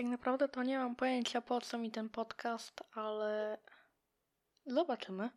Tak naprawdę to nie mam pojęcia po co mi ten podcast, ale zobaczymy.